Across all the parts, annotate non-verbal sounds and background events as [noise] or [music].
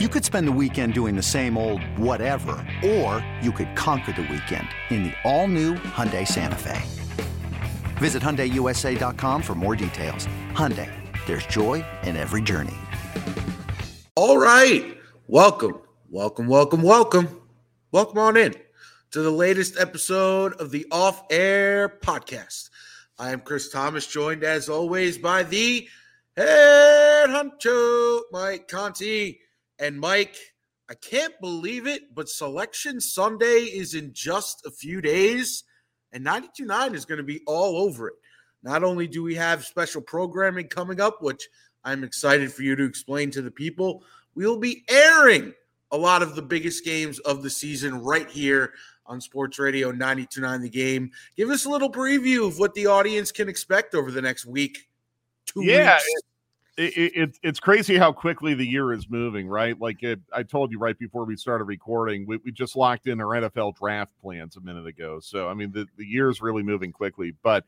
You could spend the weekend doing the same old whatever, or you could conquer the weekend in the all-new Hyundai Santa Fe. Visit HyundaiUSA.com for more details. Hyundai, there's joy in every journey. All right. Welcome, welcome, welcome, welcome. Welcome on in to the latest episode of the Off Air Podcast. I am Chris Thomas, joined as always by the head honcho, Mike Conti. And Mike, I can't believe it, but Selection Sunday is in just a few days, and 92.9 is going to be all over it. Not only do we have special programming coming up, which I'm excited for you to explain to the people, we will be airing a lot of the biggest games of the season right here on Sports Radio 92.9 The Game. Give us a little preview of what the audience can expect over the next week, two yeah, weeks. It, it, it, it's crazy how quickly the year is moving, right? Like it, I told you right before we started recording, we, we just locked in our NFL draft plans a minute ago. So, I mean, the, the year is really moving quickly. But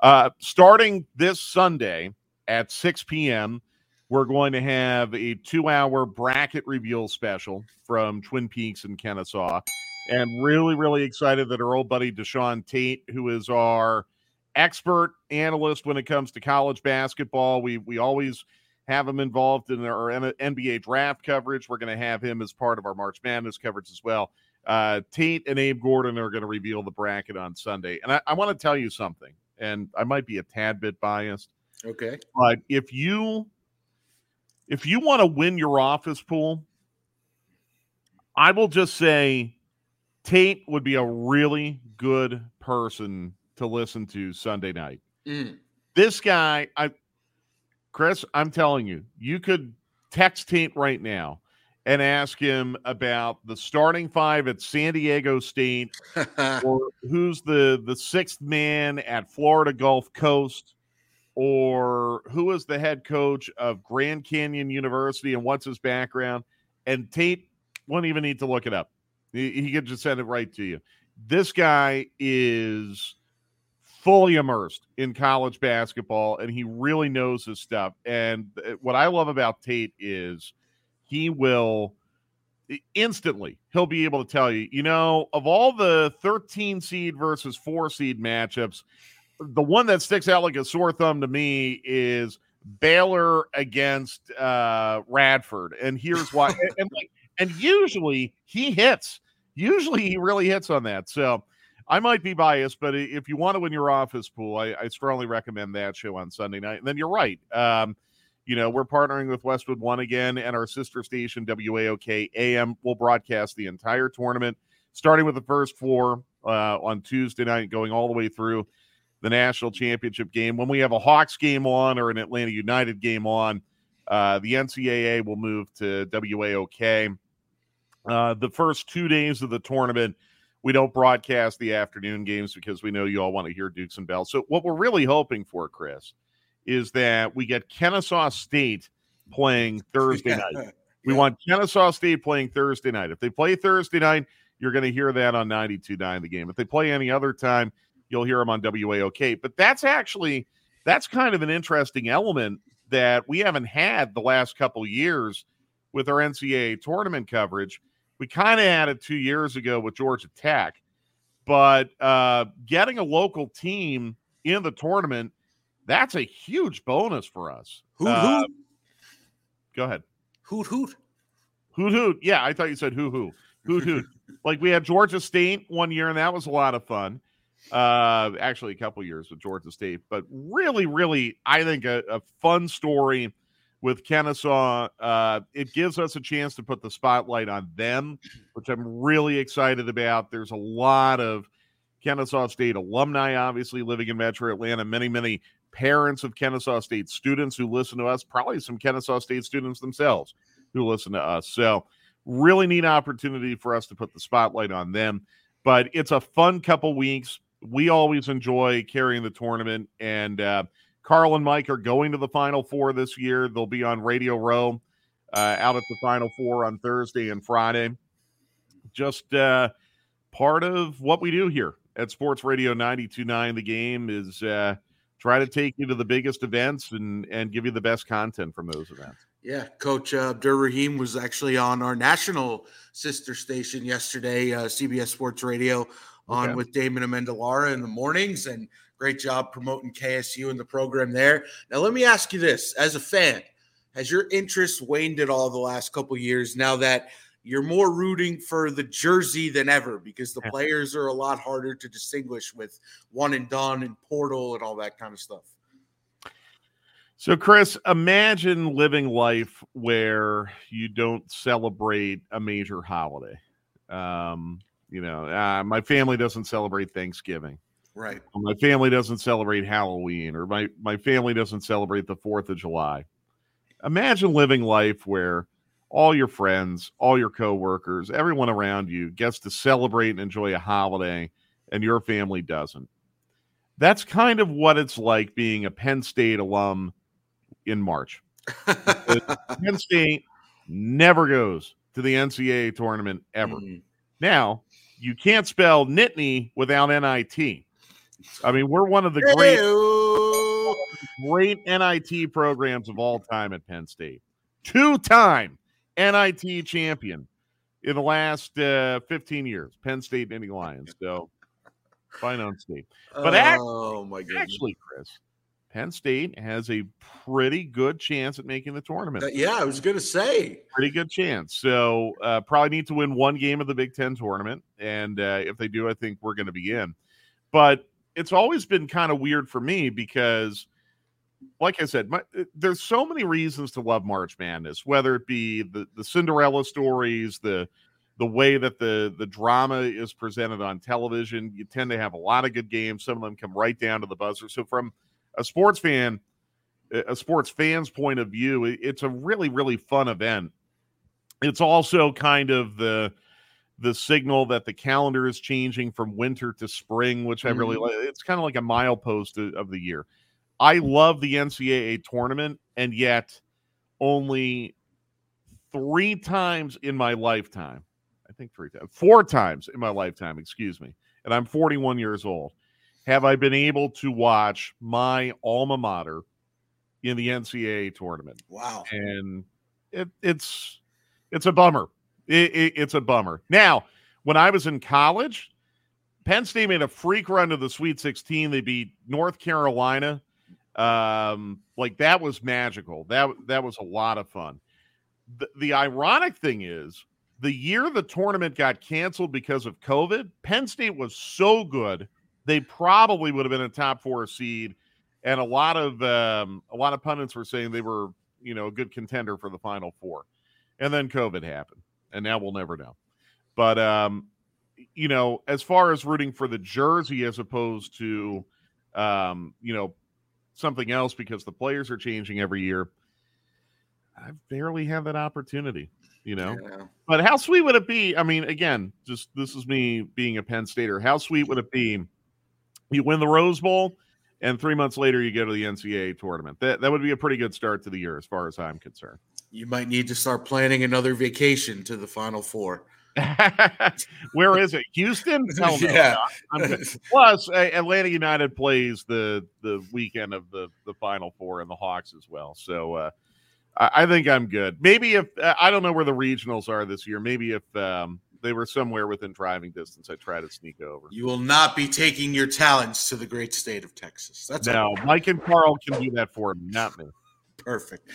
uh, starting this Sunday at 6 p.m., we're going to have a two hour bracket reveal special from Twin Peaks and Kennesaw. And really, really excited that our old buddy Deshaun Tate, who is our expert analyst when it comes to college basketball. We we always have him involved in our NBA draft coverage. We're going to have him as part of our March Madness coverage as well. Uh, Tate and Abe Gordon are going to reveal the bracket on Sunday. And I, I want to tell you something, and I might be a tad bit biased. Okay. But if you if you want to win your office pool, I will just say Tate would be a really good person to listen to Sunday night. Mm. This guy, I Chris, I'm telling you, you could text Tate right now and ask him about the starting five at San Diego State [laughs] or who's the the sixth man at Florida Gulf Coast or who is the head coach of Grand Canyon University and what's his background and Tate won't even need to look it up. He, he could just send it right to you. This guy is fully immersed in college basketball and he really knows his stuff. And uh, what I love about Tate is he will instantly he'll be able to tell you, you know, of all the 13 seed versus 4 seed matchups, the one that sticks out like a sore thumb to me is Baylor against uh Radford. And here's why [laughs] and, and, like, and usually he hits. Usually he really hits on that. So I might be biased, but if you want to win your office pool, I, I strongly recommend that show on Sunday night. And then you're right. Um, you know, we're partnering with Westwood One again, and our sister station, WAOK AM, will broadcast the entire tournament, starting with the first four uh, on Tuesday night, going all the way through the national championship game. When we have a Hawks game on or an Atlanta United game on, uh, the NCAA will move to WAOK. Uh, the first two days of the tournament, we don't broadcast the afternoon games because we know you all want to hear Dukes and Bells. So what we're really hoping for, Chris, is that we get Kennesaw State playing [laughs] Thursday yeah. night. We yeah. want Kennesaw State playing Thursday night. If they play Thursday night, you're going to hear that on 92.9 the game. If they play any other time, you'll hear them on WAOK. But that's actually that's kind of an interesting element that we haven't had the last couple years with our NCAA tournament coverage we kind of had it two years ago with Georgia Tech, but uh, getting a local team in the tournament, that's a huge bonus for us. Hoot, uh, hoot. Go ahead. Hoot, hoot. Hoot, hoot. Yeah, I thought you said hoo hoo. Hoot, hoot. like we had Georgia State one year, and that was a lot of fun. Uh, actually, a couple years with Georgia State, but really, really, I think a, a fun story with Kennesaw. Uh, it gives us a chance to put the spotlight on them, which I'm really excited about. There's a lot of Kennesaw State alumni, obviously, living in Metro Atlanta. Many, many parents of Kennesaw State students who listen to us, probably some Kennesaw State students themselves who listen to us. So, really neat opportunity for us to put the spotlight on them. But it's a fun couple weeks. We always enjoy carrying the tournament and, uh, Carl and Mike are going to the Final Four this year. They'll be on Radio Row uh, out at the Final Four on Thursday and Friday. Just uh, part of what we do here at Sports Radio 92.9 The Game is uh, try to take you to the biggest events and, and give you the best content from those events. Yeah, Coach uh, Abdur Rahim was actually on our national sister station yesterday, uh, CBS Sports Radio, on okay. with Damon Amendolara in the mornings, and great job promoting KSU and the program there. Now, let me ask you this: as a fan, has your interest waned at all the last couple years? Now that you're more rooting for the jersey than ever because the players are a lot harder to distinguish with one and done and portal and all that kind of stuff. So, Chris, imagine living life where you don't celebrate a major holiday. Um, you know, uh, my family doesn't celebrate Thanksgiving. Right. My family doesn't celebrate Halloween, or my my family doesn't celebrate the Fourth of July. Imagine living life where all your friends, all your coworkers, everyone around you gets to celebrate and enjoy a holiday, and your family doesn't. That's kind of what it's like being a Penn State alum in March. [laughs] Penn State never goes to the NCAA tournament ever. Mm. Now, you can't spell Nittany without NIT. I mean, we're one of the great, great NIT programs of all time at Penn State. Two time NIT champion in the last uh, 15 years, Penn State Nittany Lions. So, fine on state. But oh, actually, actually, Chris, Penn State has a pretty good chance at making the tournament. Uh, yeah, I was going to say pretty good chance. So uh, probably need to win one game of the Big Ten tournament, and uh, if they do, I think we're going to be in. But it's always been kind of weird for me because, like I said, my, uh, there's so many reasons to love March Madness, whether it be the the Cinderella stories, the the way that the the drama is presented on television. You tend to have a lot of good games. Some of them come right down to the buzzer. So from a sports fan, a sports fan's point of view, it's a really, really fun event. It's also kind of the the signal that the calendar is changing from winter to spring, which. I really mm-hmm. like. It's kind of like a milepost of the year. I love the NCAA tournament, and yet only three times in my lifetime, I think three times, four times in my lifetime, excuse me, and I'm 41 years old have I been able to watch my alma mater in the NCAA tournament. Wow. And it, it's it's a bummer. It, it, it's a bummer. Now, when I was in college, Penn State made a freak run to the Sweet 16. They beat North Carolina. Um, like that was magical. That that was a lot of fun. The, the ironic thing is, the year the tournament got canceled because of COVID, Penn State was so good they probably would have been a top four seed. And a lot of um, a lot of pundits were saying they were, you know, a good contender for the final four. And then COVID happened. And now we'll never know. But um, you know, as far as rooting for the jersey as opposed to um, you know, something else because the players are changing every year, I barely have that opportunity you know. Yeah. But how sweet would it be? I mean, again, just this is me being a Penn Stater. How sweet would it be you win the Rose Bowl, and three months later you go to the NCAA tournament. That that would be a pretty good start to the year, as far as I'm concerned. You might need to start planning another vacation to the Final Four. [laughs] Where is it? Houston? [laughs] No. Yeah. [laughs] Plus, Atlanta United plays the the weekend of the the Final Four and the Hawks as well. So uh, I, I, think I'm good. Maybe if I don't know where the regionals are this year. Maybe if um, they were somewhere within driving distance. I try to sneak over. You will not be taking your talents to the great state of Texas. That's no. Mike and Carl can do that for me, not me. [laughs] Perfect.